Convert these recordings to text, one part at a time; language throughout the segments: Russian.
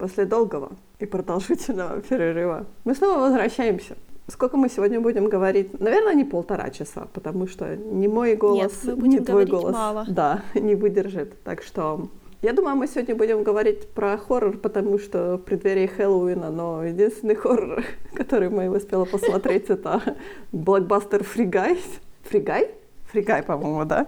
после долгого и продолжительного перерыва мы снова возвращаемся. Сколько мы сегодня будем говорить? Наверное, не полтора часа, потому что не мой голос, Нет, мы будем не твой говорить голос, мало. да, не выдержит. Так что я думаю, мы сегодня будем говорить про хоррор, потому что в преддверии Хэллоуина, но единственный хоррор, который мы успела посмотреть, это блокбастер Фригай. Фригай? Фригай, по-моему, да?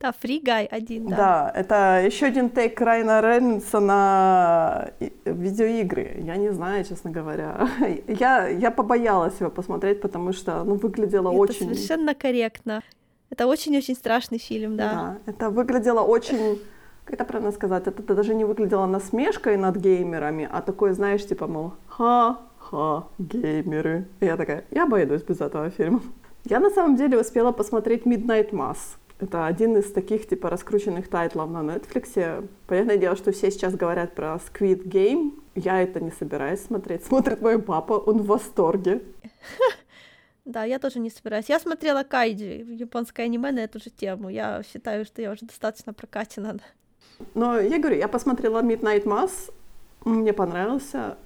Да, Guy один, да. Да, это еще один тейк Райана Рейнольдса на видеоигры. Я не знаю, честно говоря. Я, я побоялась его посмотреть, потому что ну, выглядело Это очень... совершенно корректно. Это очень-очень страшный фильм, да. Да, это выглядело очень... Как это правильно сказать? Это даже не выглядело насмешкой над геймерами, а такой, знаешь, типа, мол, ха-ха, геймеры. И я такая, я обойдусь без этого фильма. Я на самом деле успела посмотреть Midnight Mass. Это один из таких, типа, раскрученных тайтлов на Netflix. Понятное дело, что все сейчас говорят про Squid Game. Я это не собираюсь смотреть. Смотрит мой папа, он в восторге. Да, я тоже не собираюсь. Я смотрела Кайджи, японское аниме на эту же тему. Я считаю, что я уже достаточно прокачана. Но я говорю, я посмотрела Midnight Mass, мне понравился.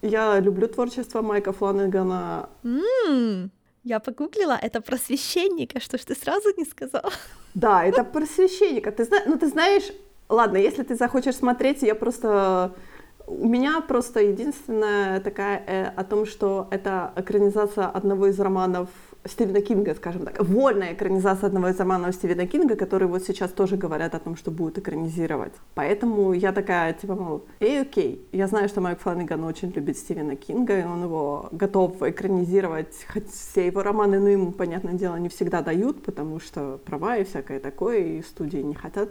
Я люблю творчество Майка Фланегана. М, Я погуглила, это про священника, что ж ты сразу не сказала? Да, это про священника. Ты знаешь, ну ты знаешь, ладно, если ты захочешь смотреть, я просто у меня просто единственная такая э, о том, что это экранизация одного из романов Стивена Кинга, скажем так, вольная экранизация одного из романов Стивена Кинга, который вот сейчас тоже говорят о том, что будут экранизировать. Поэтому я такая, типа, мол, эй, окей, я знаю, что Майк Фланаган очень любит Стивена Кинга, и он его готов экранизировать, хоть все его романы, ну, ему, понятное дело, не всегда дают, потому что права и всякое такое, и студии не хотят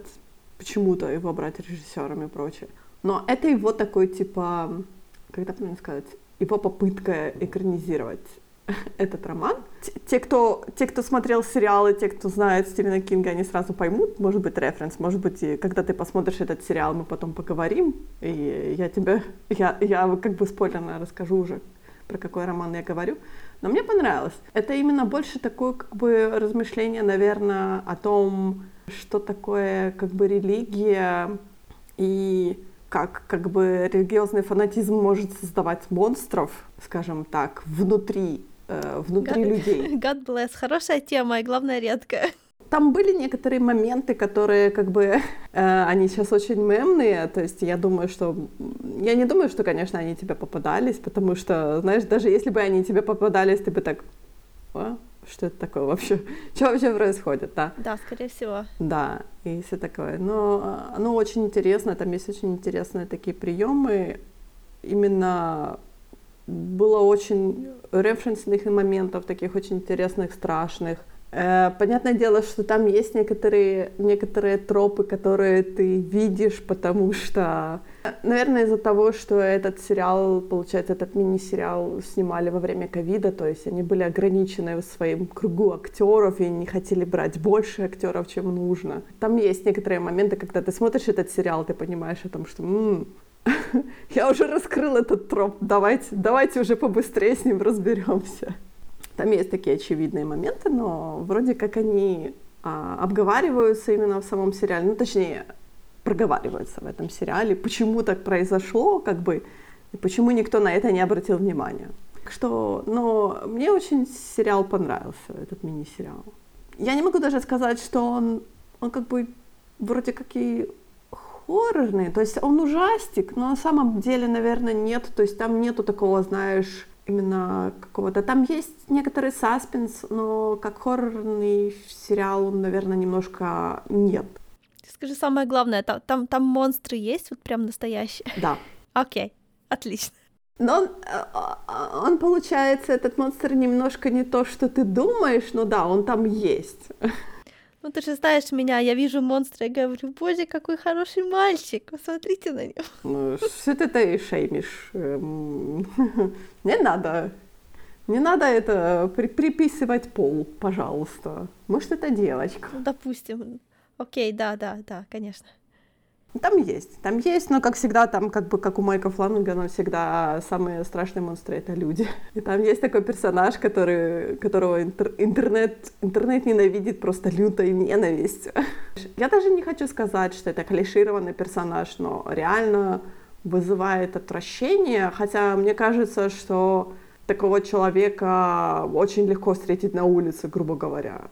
почему-то его брать режиссером и прочее. Но это его такой, типа, как это правильно сказать, его попытка экранизировать этот роман. Те кто, те, кто смотрел сериалы, те, кто знает Стивена Кинга, они сразу поймут, может быть, референс, может быть, и когда ты посмотришь этот сериал, мы потом поговорим, и я тебе, я, я как бы спойлерно расскажу уже, про какой роман я говорю. Но мне понравилось. Это именно больше такое как бы размышление, наверное, о том, что такое как бы религия и как как бы религиозный фанатизм может создавать монстров, скажем так, внутри э, внутри God- людей. God bless. Хорошая тема и, главное, редкая. Там были некоторые моменты, которые как бы э, они сейчас очень мемные, то есть я думаю, что я не думаю, что, конечно, они тебе попадались, потому что, знаешь, даже если бы они тебе попадались, ты бы так, «А, что это такое вообще, что вообще происходит, да? Да, скорее всего. Да, и все такое. Но оно очень интересно, там есть очень интересные такие приемы. Именно было очень референсных моментов, таких очень интересных, страшных. Э, Понятное дело, что там есть некоторые, некоторые тропы, которые ты видишь, потому что, наверное, из-за того, что этот сериал, получается, этот мини-сериал снимали во время ковида, то есть они были ограничены в своем кругу актеров и не хотели брать больше актеров, чем нужно. Там есть некоторые моменты, когда ты смотришь этот сериал, ты понимаешь о том, что «М, я уже раскрыл этот троп, давайте, давайте уже побыстрее с ним разберемся. Там есть такие очевидные моменты, но вроде как они а, обговариваются именно в самом сериале, ну точнее проговариваются в этом сериале, почему так произошло, как бы, и почему никто на это не обратил внимания. Так что, но мне очень сериал понравился, этот мини-сериал. Я не могу даже сказать, что он, он как бы вроде как и хоррорный, то есть он ужастик, но на самом деле, наверное, нет, то есть там нету такого, знаешь, именно какого-то... Там есть некоторый саспенс, но как хоррорный сериал он, наверное, немножко нет. Скажи самое главное, там, там, там монстры есть, вот прям настоящие? Да. Окей, отлично. Но он, а, а, он, получается, этот монстр немножко не то, что ты думаешь, но да, он там есть. Ну ты же знаешь меня, я вижу монстра и говорю, боже, какой хороший мальчик, посмотрите на него. Ну, что ты ты шеймишь? Не надо. Не надо это при- приписывать пол, пожалуйста. Может, это девочка. Ну, допустим. Окей, да, да, да, конечно. Там есть, там есть, но, как всегда, там, как бы, как у Майка Фланагана, всегда самые страшные монстры — это люди. И там есть такой персонаж, который, которого интер- интернет, интернет ненавидит просто лютой ненавистью. Я даже не хочу сказать, что это клишированный персонаж, но реально вызывает отвращение, хотя мне кажется, что такого человека очень легко встретить на улице, грубо говоря.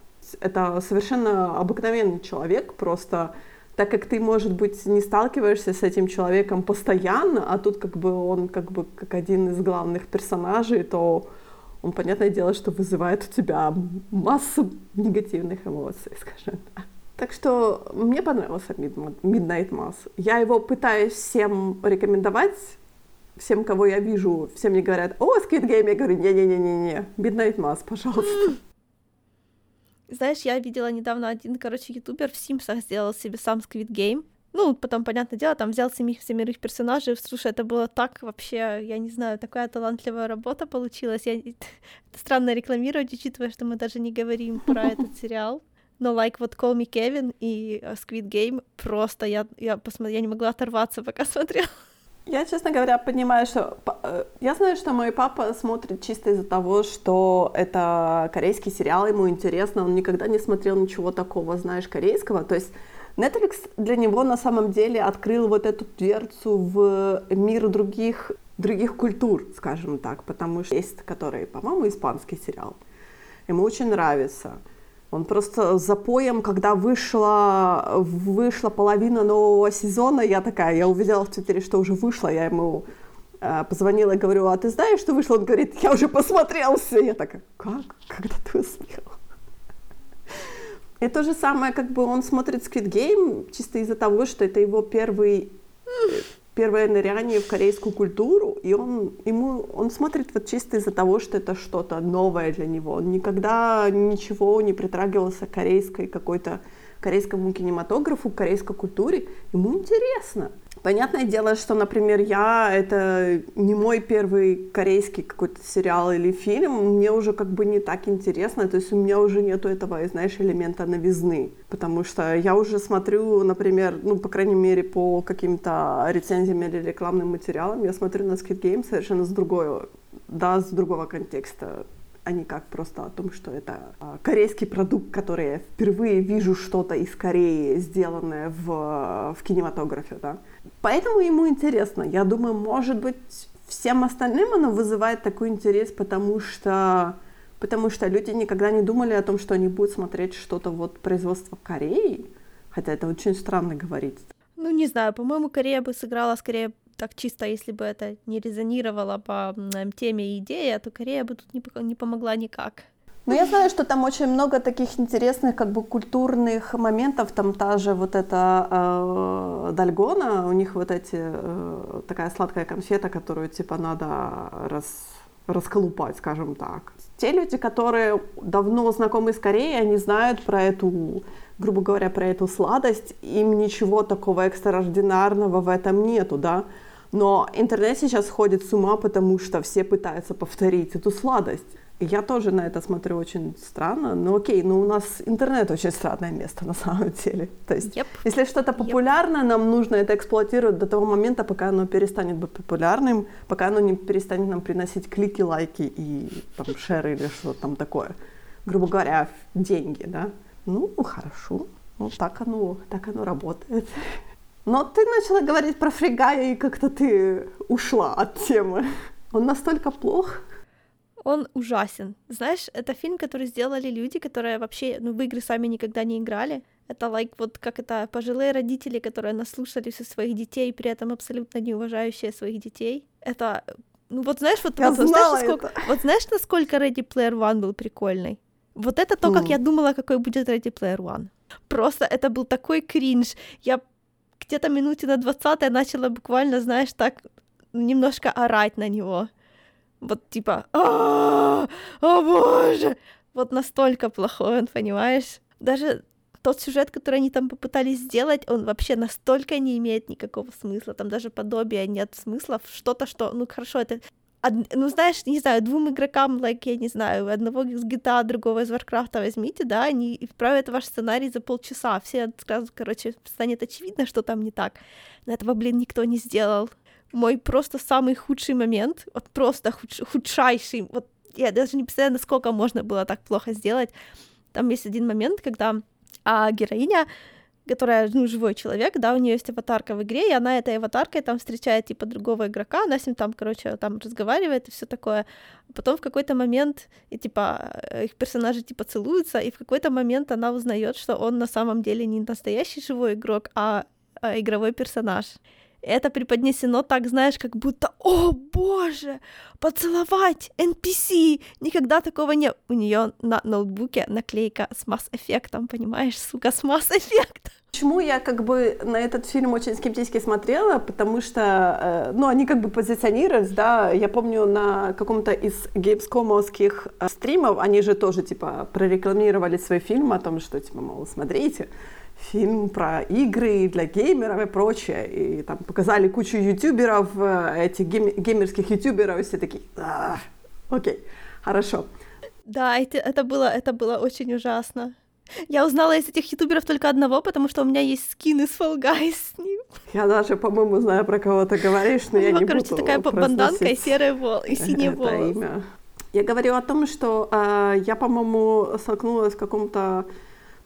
Это совершенно обыкновенный человек, просто так как ты, может быть, не сталкиваешься с этим человеком постоянно, а тут как бы он как бы как один из главных персонажей, то он, понятное дело, что вызывает у тебя массу негативных эмоций, скажем так. Так что мне понравился Midnight Mass. Я его пытаюсь всем рекомендовать, всем, кого я вижу, все мне говорят, о, Squid Game, я говорю, не-не-не-не-не, Midnight Mass, пожалуйста. Знаешь, я видела недавно один, короче, ютубер в Симсах сделал себе сам Squid Game. Ну, потом, понятное дело, там взял семих, семерых персонажей. Слушай, это было так вообще, я не знаю, такая талантливая работа получилась. Я... Это странно рекламировать, учитывая, что мы даже не говорим про этот сериал. Но like вот Call Me Kevin и э, Squid Game просто я, я, посмотр... я не могла оторваться, пока смотрела. Я, честно говоря, понимаю, что... Э, я знаю, что мой папа смотрит чисто из-за того, что это корейский сериал, ему интересно, он никогда не смотрел ничего такого, знаешь, корейского. То есть Netflix для него на самом деле открыл вот эту дверцу в мир других, других культур, скажем так, потому что есть, который, по-моему, испанский сериал. Ему очень нравится. Он просто запоем, когда вышла, вышла половина нового сезона, я такая, я увидела в Твиттере, что уже вышло, я ему э, позвонила и говорю, а ты знаешь, что вышло? Он говорит, я уже посмотрел все. Я такая, как? Когда ты успел? И то же самое, как бы он смотрит Squid Game чисто из-за того, что это его первый первое ныряние в корейскую культуру, и он, ему, он смотрит вот чисто из-за того, что это что-то новое для него. Он никогда ничего не притрагивался к корейской какой-то корейскому кинематографу, корейской культуре. Ему интересно. Понятное дело, что, например, я, это не мой первый корейский какой-то сериал или фильм, мне уже как бы не так интересно, то есть у меня уже нету этого, знаешь, элемента новизны, потому что я уже смотрю, например, ну, по крайней мере, по каким-то рецензиям или рекламным материалам, я смотрю на Squid Game совершенно с другого, да, с другого контекста а не как просто о том, что это а, корейский продукт, который я впервые вижу что-то из Кореи, сделанное в, в кинематографе, да. Поэтому ему интересно. Я думаю, может быть, всем остальным оно вызывает такой интерес, потому что потому что люди никогда не думали о том, что они будут смотреть что-то вот производства Кореи, хотя это очень странно говорить. Ну, не знаю, по-моему, Корея бы сыграла скорее так чисто, если бы это не резонировало по теме и идее, то Корея бы тут не, не помогла никак. Ну, я знаю, что там очень много таких интересных, как бы, культурных моментов. Там та же вот эта э, дальгона, у них вот эти, э, такая сладкая конфета, которую, типа, надо раз, расколупать, скажем так. Те люди, которые давно знакомы с Кореей, они знают про эту, грубо говоря, про эту сладость, им ничего такого экстраординарного в этом нету, да. Но интернет сейчас ходит с ума, потому что все пытаются повторить эту сладость. И я тоже на это смотрю очень странно. Но окей, но у нас интернет очень странное место на самом деле. То есть, yep. если что-то популярное, yep. нам нужно это эксплуатировать до того момента, пока оно перестанет быть популярным, пока оно не перестанет нам приносить клики, лайки и там шеры или что-то там такое. Грубо говоря, деньги, да. Ну, хорошо. Ну, так оно, так оно работает. Но ты начала говорить про Фригая, и как-то ты ушла от темы. Он настолько плох. Он ужасен. Знаешь, это фильм, который сделали люди, которые вообще ну, в игры сами никогда не играли. Это like вот как это пожилые родители, которые наслушались у своих детей, при этом абсолютно не уважающие своих детей. Это ну вот знаешь, вот, я вот, знаешь, насколько, это. вот знаешь, насколько Ready Player One был прикольный? Вот это то, mm. как я думала, какой будет Ready Player One. Просто это был такой кринж. Я где-то минуте на 20 начала буквально, знаешь, так немножко орать на него. Вот типа, о боже! Вот настолько плохой он, понимаешь? Даже тот сюжет, который они там попытались сделать, он вообще настолько не имеет никакого смысла. Там даже подобия нет смысла в что-то, что, ну хорошо, это ну, знаешь, не знаю, двум игрокам, like, я не знаю, одного из GTA, другого из Warcraft возьмите, да, они исправят ваш сценарий за полчаса, все сразу, короче, станет очевидно, что там не так. Но этого, блин, никто не сделал. Мой просто самый худший момент, вот просто худш, худшайший, вот я даже не представляю, насколько можно было так плохо сделать. Там есть один момент, когда а, героиня которая, ну, живой человек, да, у нее есть аватарка в игре, и она этой аватаркой там встречает, типа, другого игрока, она с ним там, короче, там разговаривает и все такое. Потом в какой-то момент, и, типа, их персонажи, типа, целуются, и в какой-то момент она узнает, что он на самом деле не настоящий живой игрок, а, а игровой персонаж это преподнесено так, знаешь, как будто, о боже, поцеловать NPC, никогда такого не... У нее на ноутбуке наклейка с масс-эффектом, понимаешь, сука, с масс-эффектом. Почему я как бы на этот фильм очень скептически смотрела, потому что, э, ну, они как бы позиционировались, да, я помню на каком-то из геймскомовских э, стримов, они же тоже, типа, прорекламировали свой фильм о том, что, типа, мол, смотрите, фильм про игры для геймеров и прочее. И там показали кучу ютуберов, э, этих гейм, геймерских ютуберов, и все такие, а, окей, хорошо. Да, это, это, было, это было очень ужасно. Я узнала из этих ютуберов только одного, потому что у меня есть скин из Fall Guys с ним. Я даже, по-моему, знаю, про кого ты говоришь, но у я него, не короче, буду такая банданка и серый вол, и синий волос. Имя. Я говорю о том, что э, я, по-моему, столкнулась в каком-то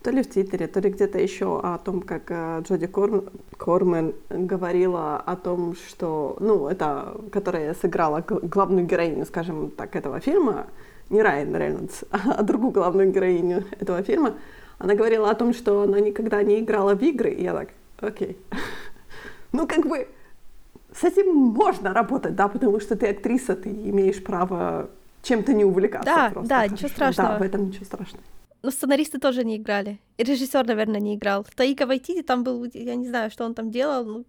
то ли в Твиттере, то ли где-то еще о том, как э, Джоди Кор... Корман говорила о том, что, ну, это, которая сыграла главную героиню, скажем так, этого фильма, не Райан Рейнольдс, а другую главную героиню этого фильма, она говорила о том, что она никогда не играла в игры, и я так, окей. Ну, как бы, с этим можно работать, да, потому что ты актриса, ты имеешь право чем-то не увлекаться. Да, просто, да, хорошо. ничего страшного. Да, в этом ничего страшного. Но сценаристы тоже не играли. И режиссер, наверное, не играл. Таика Вайтити там был, я не знаю, что он там делал. Ну,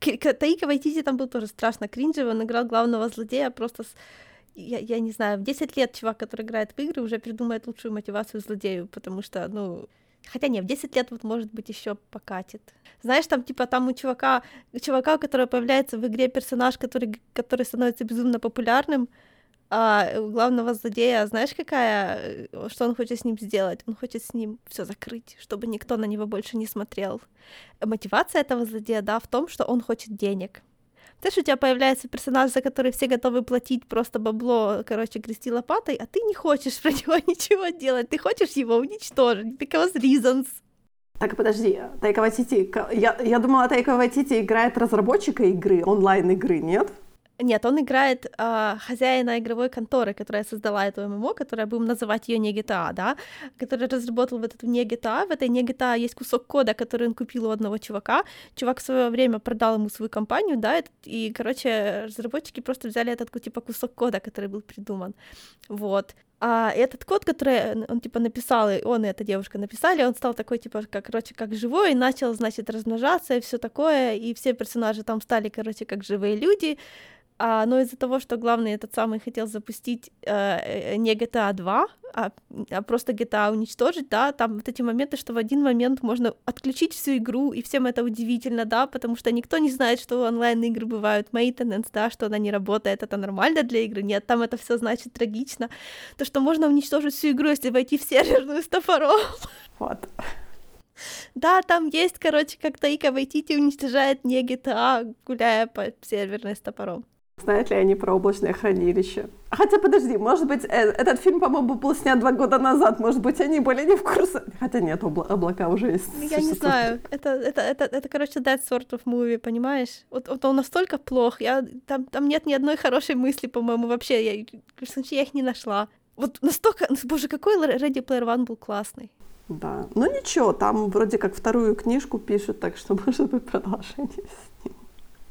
Таика Вайтити там был тоже страшно кринжевый. Он играл главного злодея просто с... Я, я не знаю, в 10 лет чувак, который играет в игры, уже придумает лучшую мотивацию злодею, потому что, ну, Хотя не, в 10 лет вот может быть еще покатит. Знаешь, там типа там у чувака, чувака, у которого появляется в игре персонаж, который, который становится безумно популярным, а у главного злодея, знаешь, какая, э, что он хочет с ним сделать? Он хочет с ним все закрыть, чтобы никто на него больше не смотрел. Мотивация этого злодея, да, в том, что он хочет денег. Знаешь, у тебя появляется персонаж, за который все готовы платить просто бабло, короче, грести лопатой, а ты не хочешь про него ничего делать, ты хочешь его уничтожить, because reasons. Так, подожди, Тайка Вайтити, я, я думала, Тайка Вайтити играет разработчика игры, онлайн-игры, нет? Нет, он играет э, хозяина игровой конторы, которая создала эту ММО, которая будем называть ее не GTA, да, который разработал вот эту не GTA. В этой не GTA есть кусок кода, который он купил у одного чувака. Чувак в свое время продал ему свою компанию, да, и, короче, разработчики просто взяли этот типа кусок кода, который был придуман. Вот. А этот код, который он типа написал, и он и эта девушка написали, он стал такой типа, как, короче, как живой, и начал, значит, размножаться и все такое, и все персонажи там стали, короче, как живые люди. А, но из-за того, что главный этот самый хотел запустить э, не GTA 2, а, а просто GTA уничтожить, да, там вот эти моменты, что в один момент можно отключить всю игру, и всем это удивительно, да, потому что никто не знает, что онлайн-игры бывают maintenance, да, что она не работает, это нормально для игры, нет, там это все значит трагично, то, что можно уничтожить всю игру, если войти в серверную с топором. Вот. Да, там есть, короче, как Таика войти и уничтожает не GTA, гуляя по серверной с топором. Знают ли они про облачное хранилище? Хотя, подожди, может быть, э, этот фильм, по-моему, был снят два года назад. Может быть, они были не в курсе. Хотя нет, обла- облака уже есть. Ну, я не знаю. Это, это, это, это, короче, that sort of movie, понимаешь? Вот, вот он настолько плох. Я, там, там нет ни одной хорошей мысли, по-моему, вообще. Я, я их не нашла. Вот настолько... Боже, какой Ready Player One был классный. Да. Ну ничего, там вроде как вторую книжку пишут, так что может быть продолжение ним.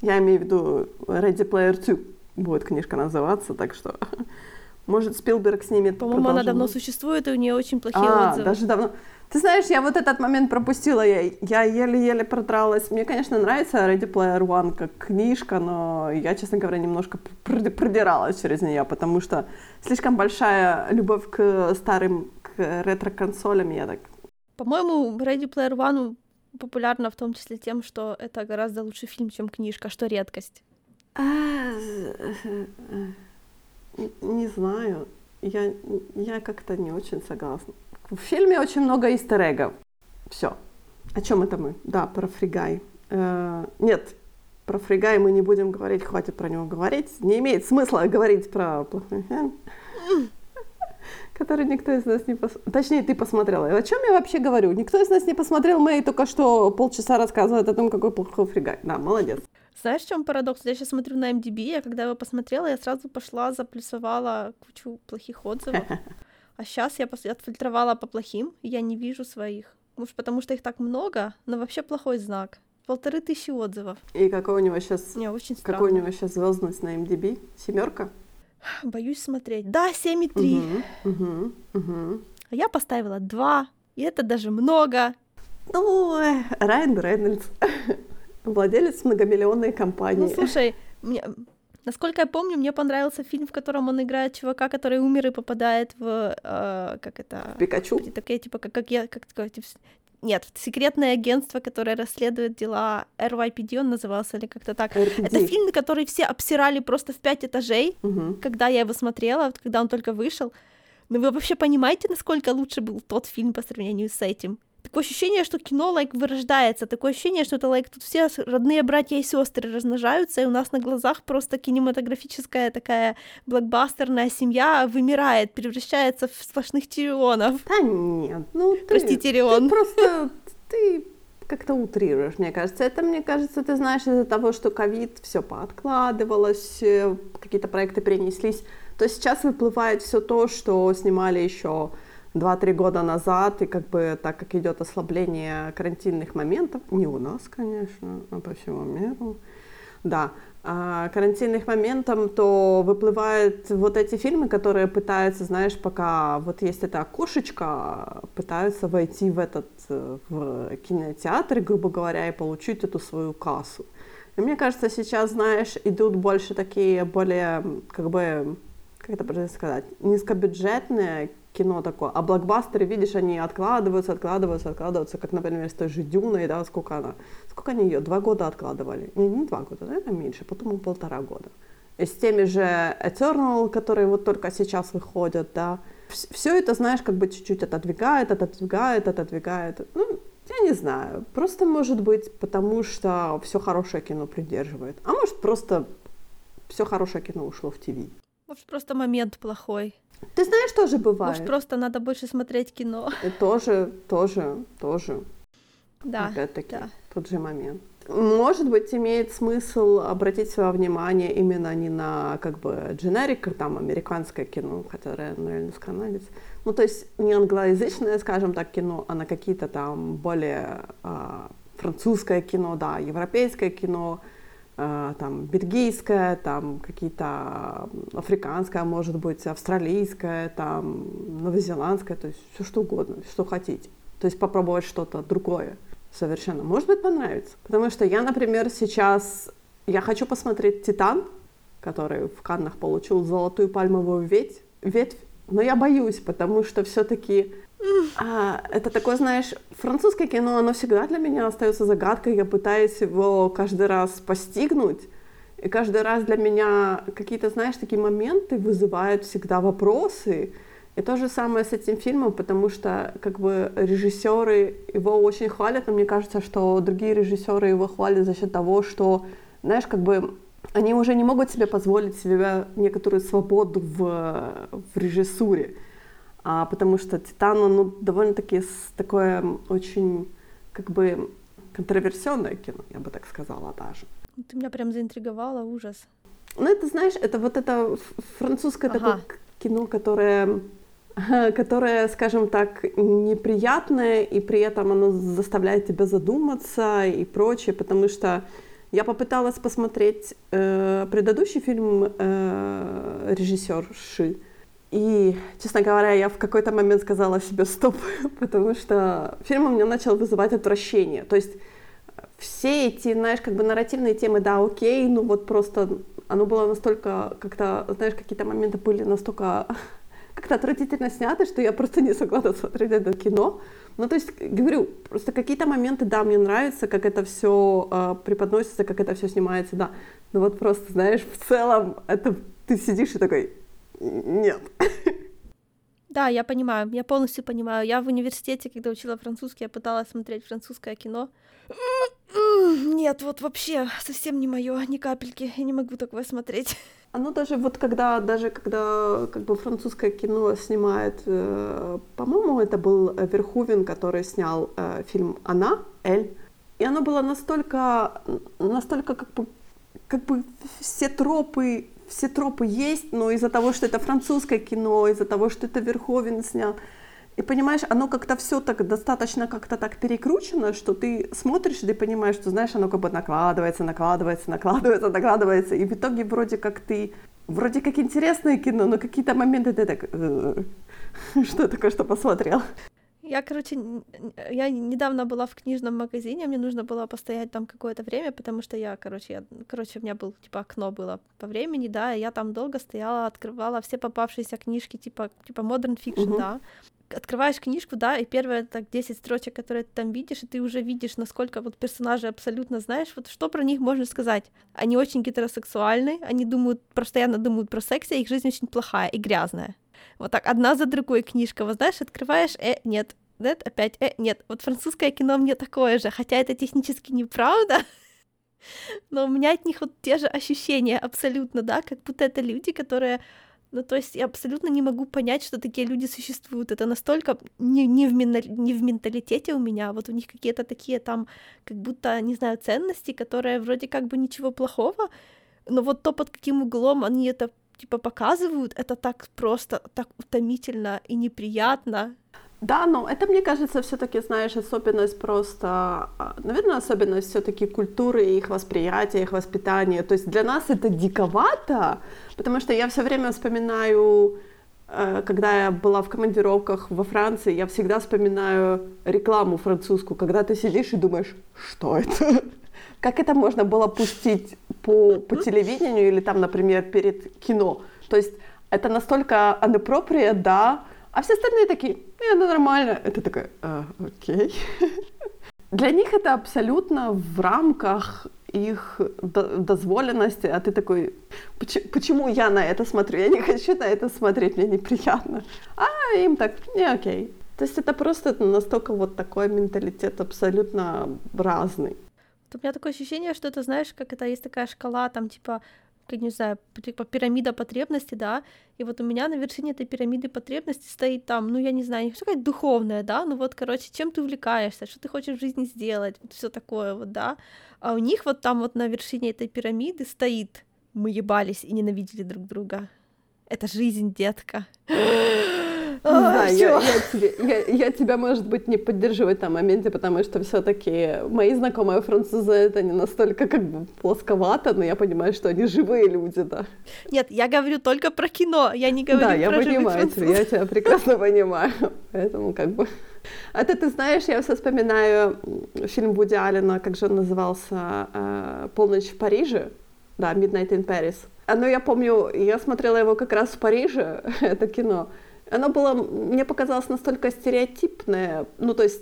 Я имею в виду Ready Player 2 будет книжка называться, так что может Спилберг снимет По-моему, она давно существует, и у нее очень плохие а, отзывы. даже давно. Ты знаешь, я вот этот момент пропустила, я, я еле-еле продралась. Мне, конечно, нравится Ready Player One как книжка, но я, честно говоря, немножко продиралась через нее, потому что слишком большая любовь к старым, к ретро-консолям, я так... По-моему, Ready Player One популярна в том числе тем, что это гораздо лучший фильм, чем книжка, что редкость. А, не знаю. Я, я как-то не очень согласна. В фильме очень много истерегов. Все. О чем это мы? Да, про Фригай. Э, нет, про Фригай мы не будем говорить, хватит про него говорить. Не имеет смысла говорить про плохой. Который никто из нас не посмотрел. Точнее, ты посмотрела. О чем я вообще говорю? Никто из нас не посмотрел. Мэй только что полчаса рассказывает о том, какой плохой фрегат. Да, молодец. Знаешь, в чем парадокс? Я сейчас смотрю на MDB, я когда его посмотрела, я сразу пошла, заплюсовала кучу плохих отзывов. А сейчас я отфильтровала по плохим, и я не вижу своих. Может, потому что их так много, но вообще плохой знак. Полторы тысячи отзывов. И какой у него сейчас... Не, очень странно. Какой у него сейчас звездность на MDB? Семерка? Боюсь смотреть. Да, 7,3. Угу, угу, угу. А я поставила 2, и это даже много. Ну, Райан Рейнольдс, владелец многомиллионной компании. Ну, слушай, мне, насколько я помню, мне понравился фильм, в котором он играет чувака, который умер и попадает в... Э, как это? Пикачу? Такие, типа, как, как я... Как, как, нет, секретное агентство, которое расследует дела RYPD, он назывался или как-то так. RPD. Это фильм, который все обсирали просто в пять этажей, угу. когда я его смотрела, когда он только вышел. Но вы вообще понимаете, насколько лучше был тот фильм по сравнению с этим? Такое ощущение, что кино лайк like, вырождается, такое ощущение, что это лайк like, тут все родные братья и сестры размножаются, и у нас на глазах просто кинематографическая такая блокбастерная семья вымирает, превращается в сплошных тирионов. Да нет, ну ты, Прости, Тирион. Ты просто ты как-то утрируешь, мне кажется. Это, мне кажется, ты знаешь, из-за того, что ковид все пооткладывалось, э, какие-то проекты перенеслись, то сейчас выплывает все то, что снимали еще 2-3 года назад, и как бы так как идет ослабление карантинных моментов, не у нас, конечно, а по всему миру, да, а, карантинных моментов, то выплывают вот эти фильмы, которые пытаются, знаешь, пока вот есть эта окошечко, пытаются войти в этот э, в кинотеатр, грубо говоря, и получить эту свою кассу. И мне кажется, сейчас, знаешь, идут больше такие более, как бы, как это правильно сказать, низкобюджетные кино такое. А блокбастеры, видишь, они откладываются, откладываются, откладываются, как, например, с той же Дюной, да, сколько она, сколько они ее, два года откладывали. Не, не два года, наверное, меньше, потом полтора года. И с теми же Eternal, которые вот только сейчас выходят, да, все это, знаешь, как бы чуть-чуть отодвигает, отодвигает, отодвигает. Ну, я не знаю. Просто может быть, потому что все хорошее кино придерживает. А может, просто все хорошее кино ушло в ТВ. Может, просто момент плохой. Ты знаешь, тоже бывает. Может, просто надо больше смотреть кино. И тоже, тоже, тоже. Да. Опять-таки, да. тот же момент. Может быть, имеет смысл обратить свое внимание именно не на как бы дженерик, там, американское кино, которое, наверное, канадец. Ну, то есть не англоязычное, скажем так, кино, а на какие-то там более а, французское кино, да, европейское кино, Э, там бельгийская, там какие-то африканская, может быть, австралийская, там новозеландская, то есть все что угодно, что хотите. То есть попробовать что-то другое совершенно. Может быть, понравится. Потому что я, например, сейчас, я хочу посмотреть «Титан», который в Каннах получил золотую пальмовую ветвь, ветвь но я боюсь, потому что все-таки а, это такое, знаешь, французское кино, оно всегда для меня остается загадкой. Я пытаюсь его каждый раз постигнуть. И каждый раз для меня какие-то, знаешь, такие моменты вызывают всегда вопросы. И то же самое с этим фильмом, потому что как бы режиссеры его очень хвалят, но мне кажется, что другие режиссеры его хвалят за счет того, что, знаешь, как бы они уже не могут себе позволить себе некоторую свободу в, в режиссуре а, потому что «Титан», ну, довольно-таки такое очень, как бы, контроверсионное кино, я бы так сказала даже. Ты меня прям заинтриговала, ужас. Ну, это, знаешь, это вот это французское ага. такое кино, которое которое, скажем так, неприятное, и при этом оно заставляет тебя задуматься и прочее, потому что я попыталась посмотреть э, предыдущий фильм э, режиссерши, и, честно говоря, я в какой-то момент сказала себе стоп, потому что фильм у меня начал вызывать отвращение. То есть все эти, знаешь, как бы нарративные темы, да, окей, ну вот просто оно было настолько, как-то, знаешь, какие-то моменты были настолько как-то отвратительно сняты, что я просто не согласна смотреть это кино. Ну, то есть, говорю, просто какие-то моменты, да, мне нравится, как это все э, преподносится, как это все снимается, да. Но вот просто, знаешь, в целом, это ты сидишь и такой, нет. Да, я понимаю, я полностью понимаю. Я в университете, когда учила французский, я пыталась смотреть французское кино. Нет, вот вообще совсем не мое, ни капельки. Я не могу такое смотреть. Оно даже вот когда, даже когда как бы французское кино снимает, э, по-моему, это был Верхувен, который снял э, фильм «Она», «Эль», и оно было настолько, настолько как бы, как бы все тропы, все тропы есть, но из-за того, что это французское кино, из-за того, что это Верховен снял, и понимаешь, оно как-то все так достаточно как-то так перекручено, что ты смотришь, и ты понимаешь, что, знаешь, оно как бы накладывается, накладывается, накладывается, накладывается, и в итоге вроде как ты, вроде как интересное кино, но какие-то моменты ты так, «Э, что такое, что посмотрел? Я, короче, я недавно была в книжном магазине, мне нужно было постоять там какое-то время, потому что я, короче, я, короче, у меня был, типа, окно было по времени, да, и я там долго стояла, открывала все попавшиеся книжки, типа, типа Modern Fiction, uh-huh. да, открываешь книжку, да, и первые так 10 строчек, которые ты там видишь, и ты уже видишь, насколько вот персонажи абсолютно знаешь, вот что про них можно сказать. Они очень гетеросексуальны, они думают, постоянно думают про секс, и их жизнь очень плохая и грязная. Вот так, одна за другой книжка, вот знаешь, открываешь, э, нет, нет, опять, э, нет. Вот французское кино мне такое же, хотя это технически неправда, но у меня от них вот те же ощущения абсолютно, да, как будто это люди, которые ну, то есть я абсолютно не могу понять, что такие люди существуют. Это настолько не, не, в, не в менталитете у меня. Вот у них какие-то такие там, как будто, не знаю, ценности, которые вроде как бы ничего плохого, но вот то, под каким углом они это типа показывают, это так просто, так утомительно и неприятно. Да, но это, мне кажется, все-таки, знаешь, особенность просто, а, наверное, особенность все-таки культуры, их восприятия, их воспитания. То есть для нас это диковато, потому что я все время вспоминаю, э, когда я была в командировках во Франции, я всегда вспоминаю рекламу французскую, когда ты сидишь и думаешь, что это? Как это можно было пустить по, по телевидению или там, например, перед кино? То есть это настолько inappropriate, да, а все остальные такие, э, ну нормально. Это такая, а, окей. Для них это абсолютно в рамках их дозволенности, а ты такой, почему я на это смотрю? Я не хочу на это смотреть, мне неприятно. А им так, не окей. То есть это просто настолько вот такой менталитет абсолютно разный. У меня такое ощущение, что это, знаешь, как это есть такая шкала, там, типа, как не знаю, типа пирамида потребностей, да, и вот у меня на вершине этой пирамиды потребностей стоит там, ну, я не знаю, не хочу сказать духовная, да, ну вот, короче, чем ты увлекаешься, что ты хочешь в жизни сделать, вот все такое вот, да, а у них вот там вот на вершине этой пирамиды стоит мы ебались и ненавидели друг друга. Это жизнь, детка. Знаю, я, я, тебе, я, я тебя, может быть, не поддержу в этом моменте, потому что все-таки мои знакомые французы это не настолько как бы плосковато, но я понимаю, что они живые люди, да. Нет, я говорю только про кино, я не говорю да, про я понимаю тебя, я тебя прекрасно понимаю, поэтому как бы... А ты, ты знаешь, я все вспоминаю фильм Вуди Аллена, как же он назывался, э, «Полночь в Париже», да, «Midnight in Paris». А, ну, я помню, я смотрела его как раз в Париже, это кино, оно было, мне показалось, настолько стереотипное, ну, то есть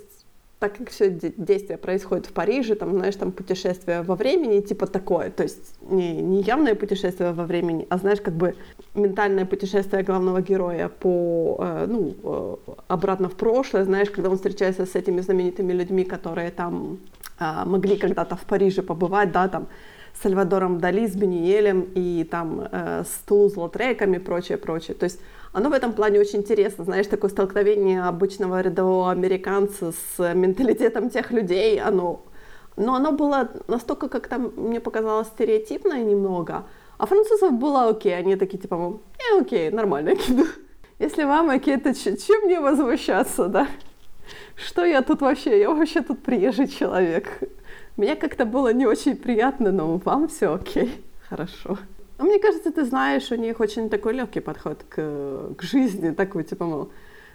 так как все действие происходит в Париже, там, знаешь, там путешествие во времени, типа такое, то есть не, не явное путешествие во времени, а, знаешь, как бы ментальное путешествие главного героя по, э, ну, э, обратно в прошлое, знаешь, когда он встречается с этими знаменитыми людьми, которые там э, могли когда-то в Париже побывать, да, там, с Сальвадором Дали, с Бенюэлем и там э, с Тулуз-Лотреком и прочее, прочее. То есть оно в этом плане очень интересно, знаешь, такое столкновение обычного рядового американца с менталитетом тех людей, оно, но оно было настолько, как там мне показалось, стереотипное немного, а французов было окей, они такие типа, э, окей, нормально кино. Если вам окей, то чем мне возмущаться, да? Что я тут вообще? Я вообще тут приезжий человек. Мне как-то было не очень приятно, но вам все окей. Хорошо. А мне кажется, ты знаешь, у них очень такой легкий подход к, к жизни, такой типа, мол,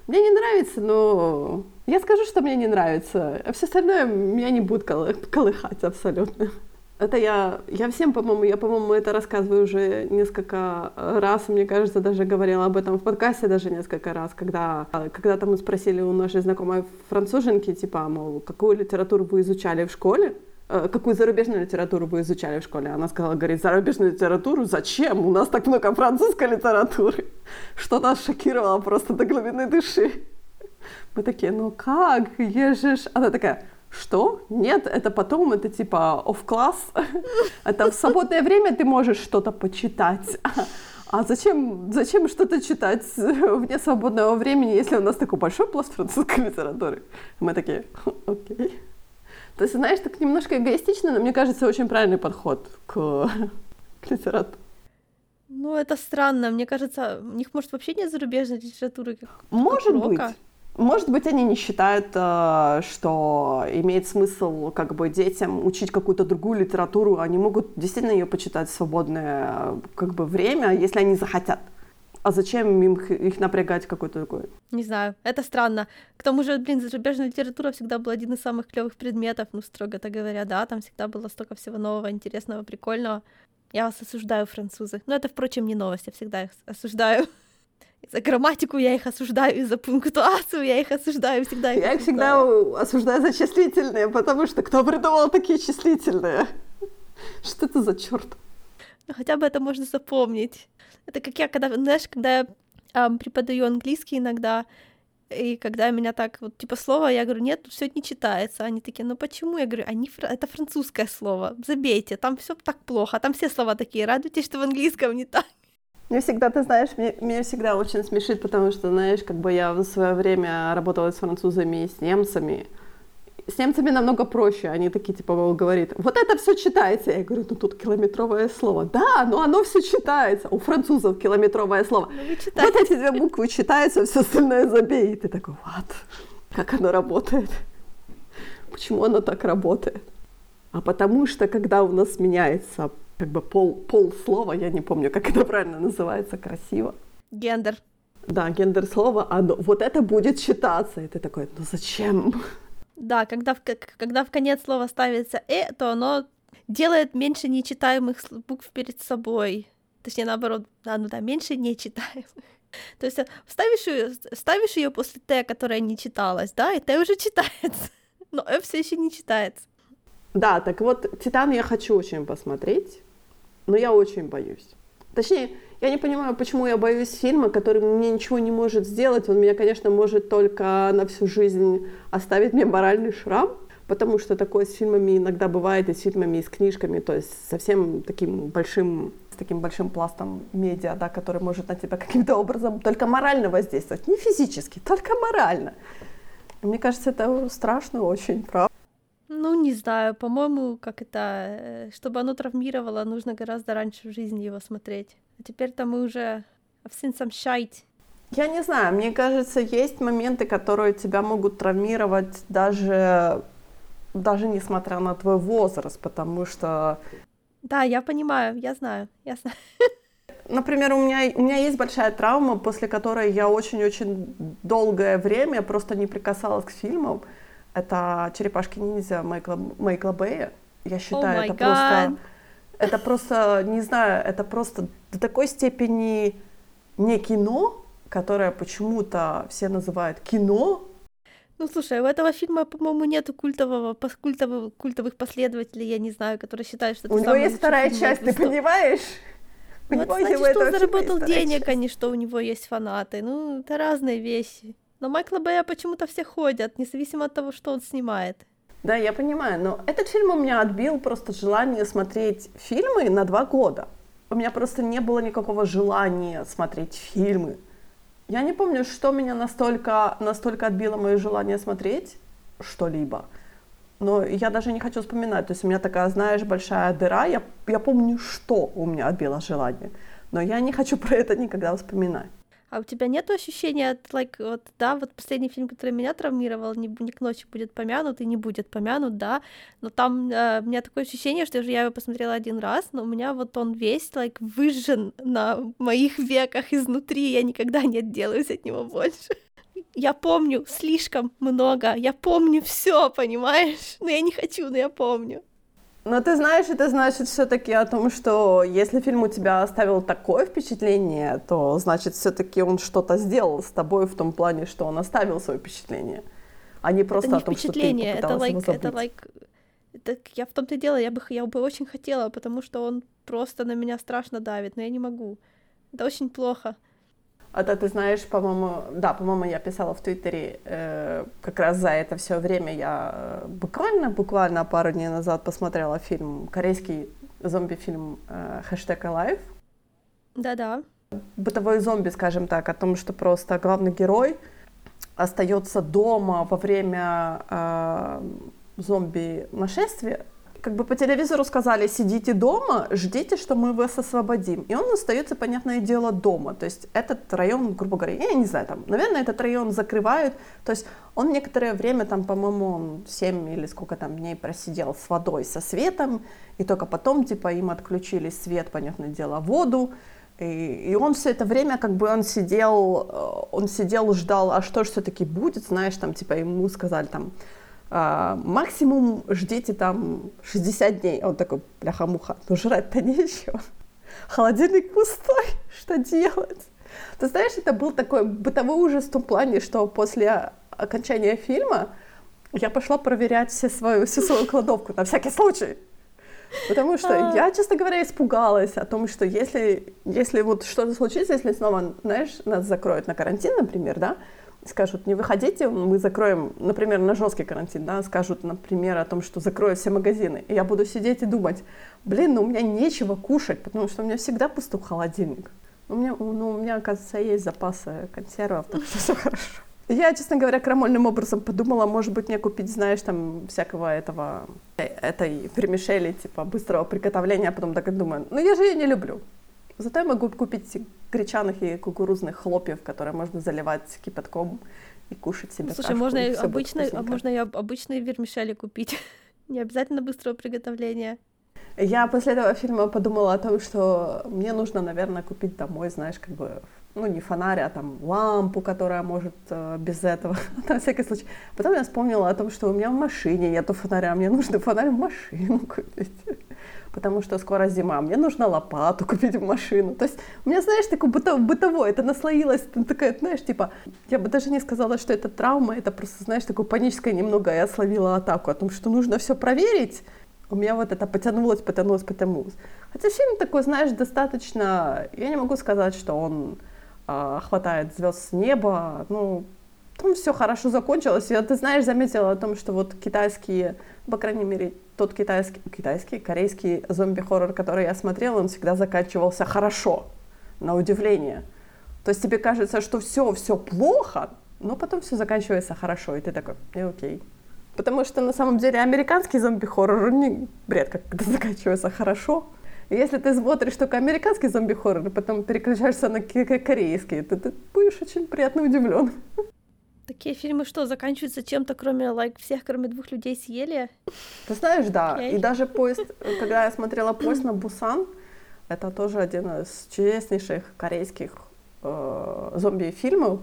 мне не нравится, но я скажу, что мне не нравится, а все остальное меня не будет колы- колыхать абсолютно. Это я, я всем, по-моему, я, по-моему, это рассказываю уже несколько раз, мне кажется, даже говорила об этом в подкасте даже несколько раз, когда, когда-то мы спросили у нашей знакомой француженки, типа, мол, какую литературу вы изучали в школе, какую зарубежную литературу вы изучали в школе? Она сказала, говорит, зарубежную литературу? Зачем? У нас так много французской литературы. Что нас шокировало просто до глубины души. Мы такие, ну как, ежешь? Она такая, что? Нет, это потом, это типа off-класс. Это в свободное время ты можешь что-то почитать. А зачем, зачем что-то читать вне свободного времени, если у нас такой большой пласт французской литературы? Мы такие, окей. То есть, знаешь, так немножко эгоистично, но мне кажется, очень правильный подход к, к литературе. Ну, это странно. Мне кажется, у них, может, вообще нет зарубежной литературы? Как, может как быть. Может быть, они не считают, э, что имеет смысл как бы детям учить какую-то другую литературу. Они могут действительно ее почитать в свободное как бы время, если они захотят. А зачем им их напрягать какой-то такой? Не знаю, это странно. К тому же, блин, зарубежная литература всегда была один из самых клевых предметов, ну, строго-то говоря, да, там всегда было столько всего нового, интересного, прикольного. Я вас осуждаю, французы. Но это, впрочем, не новость, я всегда их осуждаю. За грамматику я их осуждаю, за пунктуацию я их осуждаю, всегда их Я их всегда осуждаю за числительные, потому что кто придумал такие числительные? Что это за черт? Хотя бы это можно запомнить. Это как я, когда, знаешь, когда я эм, преподаю английский иногда, и когда меня так, вот, типа, слово, я говорю, нет, тут все не читается. Они такие, ну почему? Я говорю, они, это французское слово, забейте, там все так плохо, там все слова такие, радуйтесь, что в английском не так. Мне всегда, ты знаешь, мне, мне всегда очень смешит, потому что, знаешь, как бы я в свое время работала с французами и с немцами. С немцами намного проще. Они такие, типа, говорит, вот это все читается. Я говорю, ну тут километровое слово. Да, но оно все читается. У французов километровое слово. Ну, вот эти две буквы читаются, все остальное забей. И ты такой, вот, как оно работает? Почему оно так работает? А потому что, когда у нас меняется как бы пол, пол слова, я не помню, как это правильно называется, красиво. Гендер. Да, гендер слова, оно, вот это будет считаться. И ты такой, ну зачем? Да, когда в, когда в конец слова ставится «э», то оно делает меньше нечитаемых букв перед собой. Точнее, наоборот, да, ну да, меньше нечитаемых. То есть ставишь ее, ставишь ее после Т, которая не читалась, да, и Т уже читается, но Э все еще не читается. Да, так вот, Титан я хочу очень посмотреть но я очень боюсь. Точнее, я не понимаю, почему я боюсь фильма, который мне ничего не может сделать. Он меня, конечно, может только на всю жизнь оставить мне моральный шрам, потому что такое с фильмами иногда бывает, и с фильмами, и с книжками, то есть совсем таким большим с таким большим пластом медиа, да, который может на тебя каким-то образом только морально воздействовать, не физически, только морально. Мне кажется, это страшно очень, правда. Ну, не знаю, по-моему, как это, э, чтобы оно травмировало, нужно гораздо раньше в жизни его смотреть. А теперь-то мы уже в сам шайт. Я не знаю, мне кажется, есть моменты, которые тебя могут травмировать даже, даже несмотря на твой возраст, потому что... Да, я понимаю, я знаю, я знаю. Например, у меня, у меня есть большая травма, после которой я очень-очень долгое время просто не прикасалась к фильмам, это «Черепашки-ниндзя» Майкла, Майкла Бэя. Я считаю, oh это God. просто... Это просто, не знаю, это просто до такой степени не кино, которое почему-то все называют кино. Ну, слушай, у этого фильма, по-моему, нету культового, культовых, культовых последователей, я не знаю, которые считают, что это У него есть вторая часть, ты понимаешь? Ну, это значит, что он заработал денег, а не что у него есть фанаты. Ну, это разные вещи. Но Майкла Бэя почему-то все ходят, независимо от того, что он снимает. Да, я понимаю, но этот фильм у меня отбил просто желание смотреть фильмы на два года. У меня просто не было никакого желания смотреть фильмы. Я не помню, что меня настолько, настолько отбило мое желание смотреть что-либо. Но я даже не хочу вспоминать. То есть у меня такая, знаешь, большая дыра. Я, я помню, что у меня отбило желание. Но я не хочу про это никогда вспоминать. А у тебя нет ощущения, like, вот, да, вот последний фильм, который меня травмировал, не, не к ночи будет помянут и не будет помянут, да, но там э, у меня такое ощущение, что я его посмотрела один раз, но у меня вот он весь, like, выжжен на моих веках изнутри, я никогда не отделаюсь от него больше. Я помню слишком много, я помню все, понимаешь? Но я не хочу, но я помню. Но ты знаешь, это значит все-таки о том, что если фильм у тебя оставил такое впечатление, то значит все-таки он что-то сделал с тобой в том плане, что он оставил свое впечатление, а не просто это не о том, что ты это like, это like, это, я в том-то и дело, я бы, я бы очень хотела, потому что он просто на меня страшно давит, но я не могу. Это очень плохо. Это ты знаешь, по-моему, да, по-моему, я писала в Твиттере, э, как раз за это все время я э, буквально, буквально пару дней назад посмотрела фильм, корейский зомби-фильм э, «Хэштег Alive». Да-да. Бытовой зомби, скажем так, о том, что просто главный герой остается дома во время э, зомби-нашествия, как бы по телевизору сказали, сидите дома, ждите, что мы вас освободим. И он остается, понятное дело, дома. То есть этот район, грубо говоря, я не знаю, там, наверное, этот район закрывают. То есть он некоторое время, там, по-моему, 7 или сколько там дней просидел с водой, со светом, и только потом, типа, им отключили свет, понятное дело, воду. И, и он все это время, как бы он сидел, э, он сидел, ждал, а что же все-таки будет, знаешь, там, типа, ему сказали, там, а, максимум ждите там 60 дней. Он такой, бляха-муха, ну жрать-то нечего. Холодильник пустой, что делать? Ты знаешь, это был такой бытовой ужас в том плане, что после окончания фильма я пошла проверять все свою, всю свою кладовку на всякий случай. Потому что а. я, честно говоря, испугалась о том, что если, если вот что-то случится, если снова, знаешь, нас закроют на карантин, например, да, скажут, не выходите, мы закроем, например, на жесткий карантин, да, скажут, например, о том, что закроют все магазины. И я буду сидеть и думать, блин, ну у меня нечего кушать, потому что у меня всегда пустой холодильник. У меня, ну, у меня, оказывается, есть запасы консервов, так что все хорошо. Я, честно говоря, крамольным образом подумала, может быть, мне купить, знаешь, там всякого этого, э, этой вермишели, типа быстрого приготовления, а потом так и думаю, ну я же ее не люблю. Зато я могу купить гречаных и кукурузных хлопьев, которые можно заливать кипятком и кушать себе. Слушай, можно и обычные, можно и обычные вермишели купить. Не обязательно быстрого приготовления. Я после этого фильма подумала о том, что мне нужно, наверное, купить домой, знаешь, как бы, ну, не фонарь, а там лампу, которая может э, без этого, на всякий случай. Потом я вспомнила о том, что у меня в машине нету фонаря, мне нужно фонарь в машину купить потому что скоро зима, мне нужно лопату купить в машину. То есть у меня, знаешь, такое быто, бытовое, это наслоилось, такая, знаешь, типа, я бы даже не сказала, что это травма, это просто, знаешь, такое паническое немного, я словила атаку о том, что нужно все проверить, у меня вот это потянулось, потянулось, потянулось. Хотя фильм такой, знаешь, достаточно, я не могу сказать, что он э, хватает звезд с неба, ну, там все хорошо закончилось. Я, ты знаешь, заметила о том, что вот китайские, по крайней мере, тот китайский, китайский, корейский зомби-хоррор, который я смотрела, он всегда заканчивался хорошо, на удивление. То есть тебе кажется, что все, все плохо, но потом все заканчивается хорошо, и ты такой, и окей. Потому что на самом деле американский зомби-хоррор не бред, как когда заканчивается хорошо. И если ты смотришь только американский зомби-хоррор, и потом переключаешься на корейский, то ты будешь очень приятно удивлен. Такие фильмы что, заканчиваются чем-то, кроме like, всех, кроме двух людей съели? Ты знаешь, да. Okay. И даже поезд, когда я смотрела поезд на Бусан, это тоже один из чудеснейших корейских э, зомби-фильмов,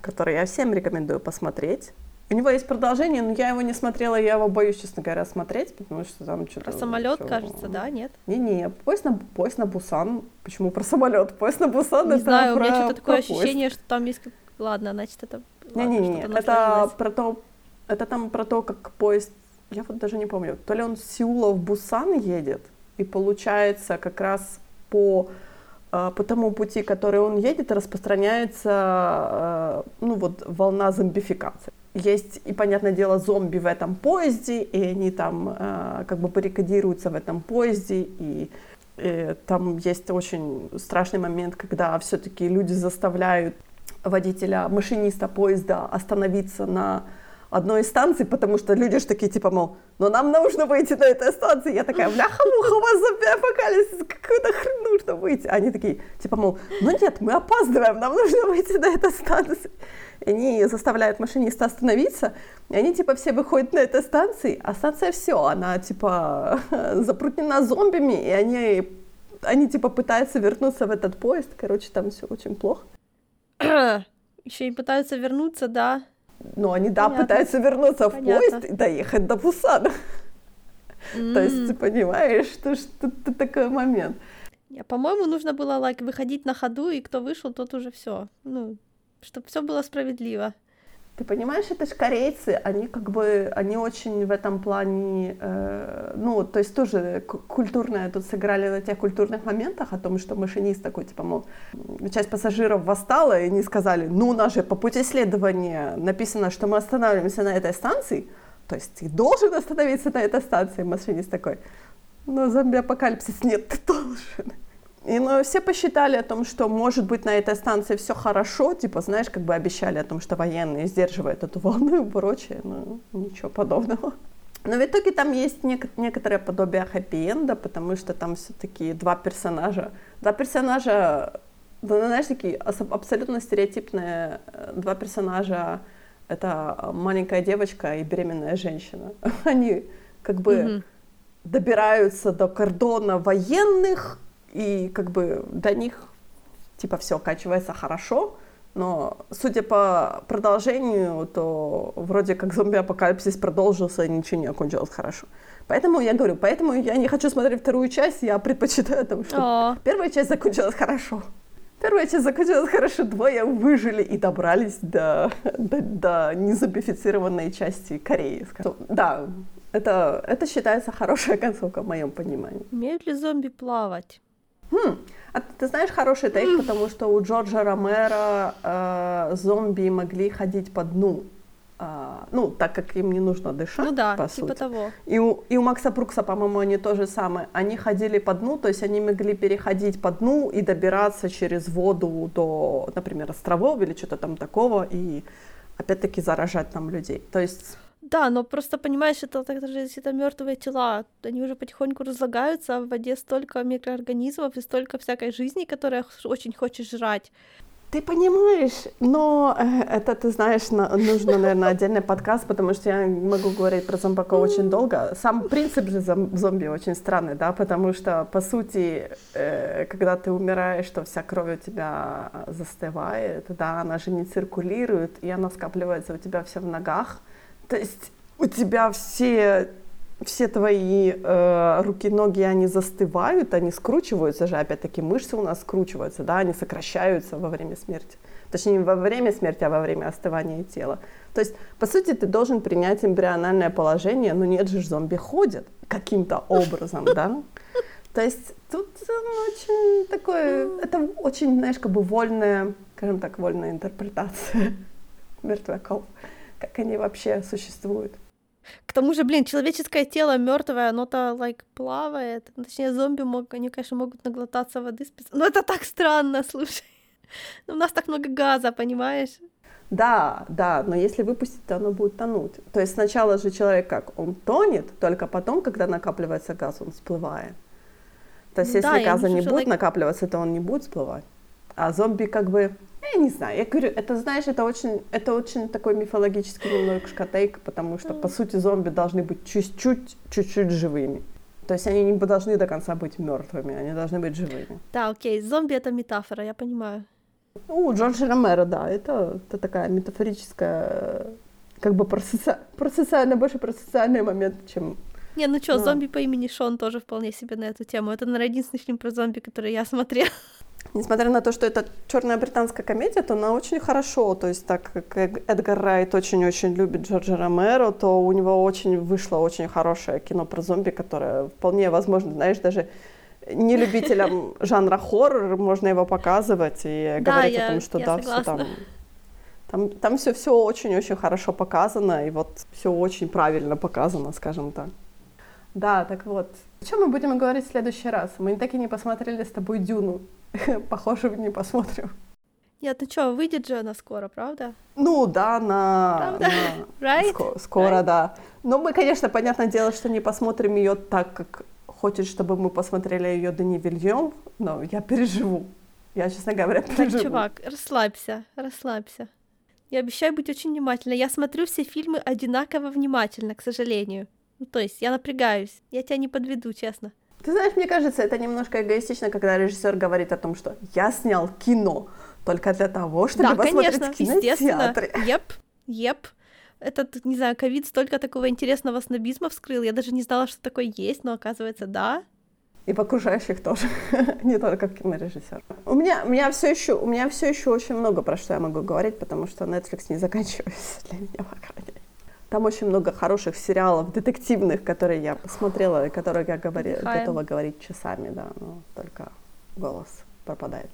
который я всем рекомендую посмотреть. У него есть продолжение, но я его не смотрела, я его боюсь, честно говоря, смотреть, потому что там что-то... Про самолет, что... кажется, да, нет? Не-не, поезд на, поезд на Бусан. Почему про самолет? Поезд на Бусан не это знаю, про, у меня что-то такое ощущение, что там есть... Ладно, значит, это не-не-не, это про то, это там про то, как поезд, я вот даже не помню, то ли он с Сеула в Бусан едет, и получается как раз по а, по тому пути, который он едет, распространяется а, ну вот волна зомбификации. Есть и понятное дело зомби в этом поезде, и они там а, как бы баррикадируются в этом поезде, и, и там есть очень страшный момент, когда все-таки люди заставляют водителя, машиниста поезда остановиться на одной из станций, потому что люди же такие, типа, мол, ну нам нужно выйти на этой станции. Я такая, бляха-муха, у вас зомби-апокалипсис, какой-то хрен нужно выйти. Они такие, типа, мол, ну нет, мы опаздываем, нам нужно выйти на эту станцию. И они заставляют машиниста остановиться, и они, типа, все выходят на этой станции, а станция все, она, типа, запрутнена зомбими, и они, они, типа, пытаются вернуться в этот поезд. Короче, там все очень плохо. Еще и пытаются вернуться, да. Ну, они, да, Понятно. пытаются вернуться Понятно. в поезд и доехать до Пусана. Mm. То есть, ты понимаешь, что, что это такой момент. По-моему, нужно было like, выходить на ходу, и кто вышел, тот уже все. Ну, чтобы все было справедливо. Ты понимаешь, это же корейцы, они как бы, они очень в этом плане, э, ну, то есть тоже культурное, тут сыграли на тех культурных моментах о том, что машинист такой, типа, мол, часть пассажиров восстала, и они сказали, ну, у нас же по пути следования написано, что мы останавливаемся на этой станции, то есть ты должен остановиться на этой станции, машинист такой, но зомби-апокалипсис нет, ты должен. И ну, все посчитали о том, что, может быть, на этой станции все хорошо, типа, знаешь, как бы обещали о том, что военные сдерживают эту волну и прочее, но ничего подобного. Но в итоге там есть нек- некоторое подобие хэппи-энда, потому что там все-таки два персонажа. Два персонажа, ну, знаешь, такие абсолютно стереотипные э, два персонажа. Это маленькая девочка и беременная женщина. Они как бы mm-hmm. добираются до кордона военных, и как бы до них типа все качивается хорошо, но судя по продолжению, то вроде как зомби-апокалипсис продолжился и ничего не окончилось хорошо. Поэтому я говорю, поэтому я не хочу смотреть вторую часть, я предпочитаю тому, что О. первая часть закончилась хорошо. Первая часть закончилась хорошо, двое выжили и добрались до, до, до незомбифицированной части Кореи. Да, это, это считается хорошая концовка в моем понимании. Умеют ли зомби плавать? Хм. А ты знаешь хороший тейк, потому что у Джорджа Ромера э, зомби могли ходить по дну. Uh, ну, так как им не нужно дышать, ну да, по типа сути. того. И у, и у Макса Брукса, по-моему, они то же самое. Они ходили по дну, то есть они могли переходить по дну и добираться через воду до, например, островов или что-то там такого, и опять-таки заражать там людей. То есть да, но просто понимаешь, это так же, если это мертвые тела, они уже потихоньку разлагаются, а в воде столько микроорганизмов и столько всякой жизни, которая очень хочешь жрать. Ты понимаешь, но э, это, ты знаешь, нужно, наверное, отдельный подкаст, потому что я могу говорить про зомбаков очень долго. Сам принцип же зомби очень странный, да, потому что, по сути, э, когда ты умираешь, то вся кровь у тебя застывает, да, она же не циркулирует, и она скапливается у тебя все в ногах. То есть у тебя все, все твои э, руки, ноги, они застывают, они скручиваются же, опять-таки мышцы у нас скручиваются, да, они сокращаются во время смерти. Точнее, не во время смерти, а во время остывания тела. То есть, по сути, ты должен принять эмбриональное положение, но нет же, зомби ходят каким-то образом, да? То есть тут ну, очень такое, это очень, знаешь, как бы вольная, скажем так, вольная интерпретация мертвяков как они вообще существуют. К тому же, блин, человеческое тело мертвое, оно-то, like, плавает. Ну, точнее, зомби мог, они, конечно, могут наглотаться воды. Спец... Но это так странно, слушай. Но у нас так много газа, понимаешь? Да, да, но если выпустить, то оно будет тонуть. То есть сначала же человек как? Он тонет, только потом, когда накапливается газ, он всплывает. То есть да, если газа не будет like... накапливаться, то он не будет всплывать. А зомби как бы я не знаю, я говорю, это, знаешь, это очень, это очень такой мифологический немножко тейк, потому что, по сути, зомби должны быть чуть-чуть, чуть-чуть живыми. То есть они не должны до конца быть мертвыми, они должны быть живыми. Да, окей, зомби это метафора, я понимаю. Ну, Джорджа Ромеро, да, это, это такая метафорическая, как бы про, соци... про социальный, больше про социальный момент, чем не, ну что, зомби по имени Шон тоже вполне себе на эту тему. Это, наверное, единственный фильм про зомби, который я смотрела. Несмотря на то, что это черная британская комедия, то она очень хорошо, то есть так как Эдгар Райт очень-очень любит Джорджа Ромеро, то у него очень вышло очень хорошее кино про зомби, которое вполне возможно, знаешь, даже не любителям жанра хоррор можно его показывать и да, говорить я, о том, что да, все там там, там все, все очень-очень хорошо показано, и вот все очень правильно показано, скажем так. Да, так вот. О чем мы будем говорить в следующий раз? Мы так и не посмотрели с тобой Дюну. Похоже, не посмотрим. Нет, ну что, выйдет же она скоро, правда? Ну да, на, правда? на... Right? Ско- скоро, right? да. Но мы, конечно, понятное дело, что не посмотрим ее так, как хочет, чтобы мы посмотрели ее Дани Вильем, но я переживу. Я, честно говоря, переживу. Так, чувак, расслабься, расслабься. Я обещаю быть очень внимательной. Я смотрю все фильмы одинаково внимательно, к сожалению. Ну, то есть я напрягаюсь. Я тебя не подведу, честно. Ты знаешь, мне кажется, это немножко эгоистично, когда режиссер говорит о том, что я снял кино только для того, чтобы да, посмотреть конечно, в кинотеатре. Еп, еп. Этот, не знаю, ковид столько такого интересного снобизма вскрыл. Я даже не знала, что такое есть, но оказывается, да. И в окружающих тоже, не только как кинорежиссер. У меня, у меня все еще, у меня все еще очень много про что я могу говорить, потому что Netflix не заканчивается для меня, по крайней мере. Там очень много хороших сериалов детективных, которые я посмотрела, и которые я говори, готова говорить часами, да, но только голос пропадает.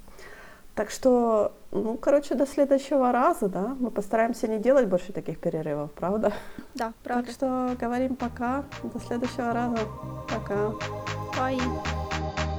Так что, ну, короче, до следующего раза, да, мы постараемся не делать больше таких перерывов, правда? Да, правда. Так что говорим пока, до следующего раза, пока. Bye.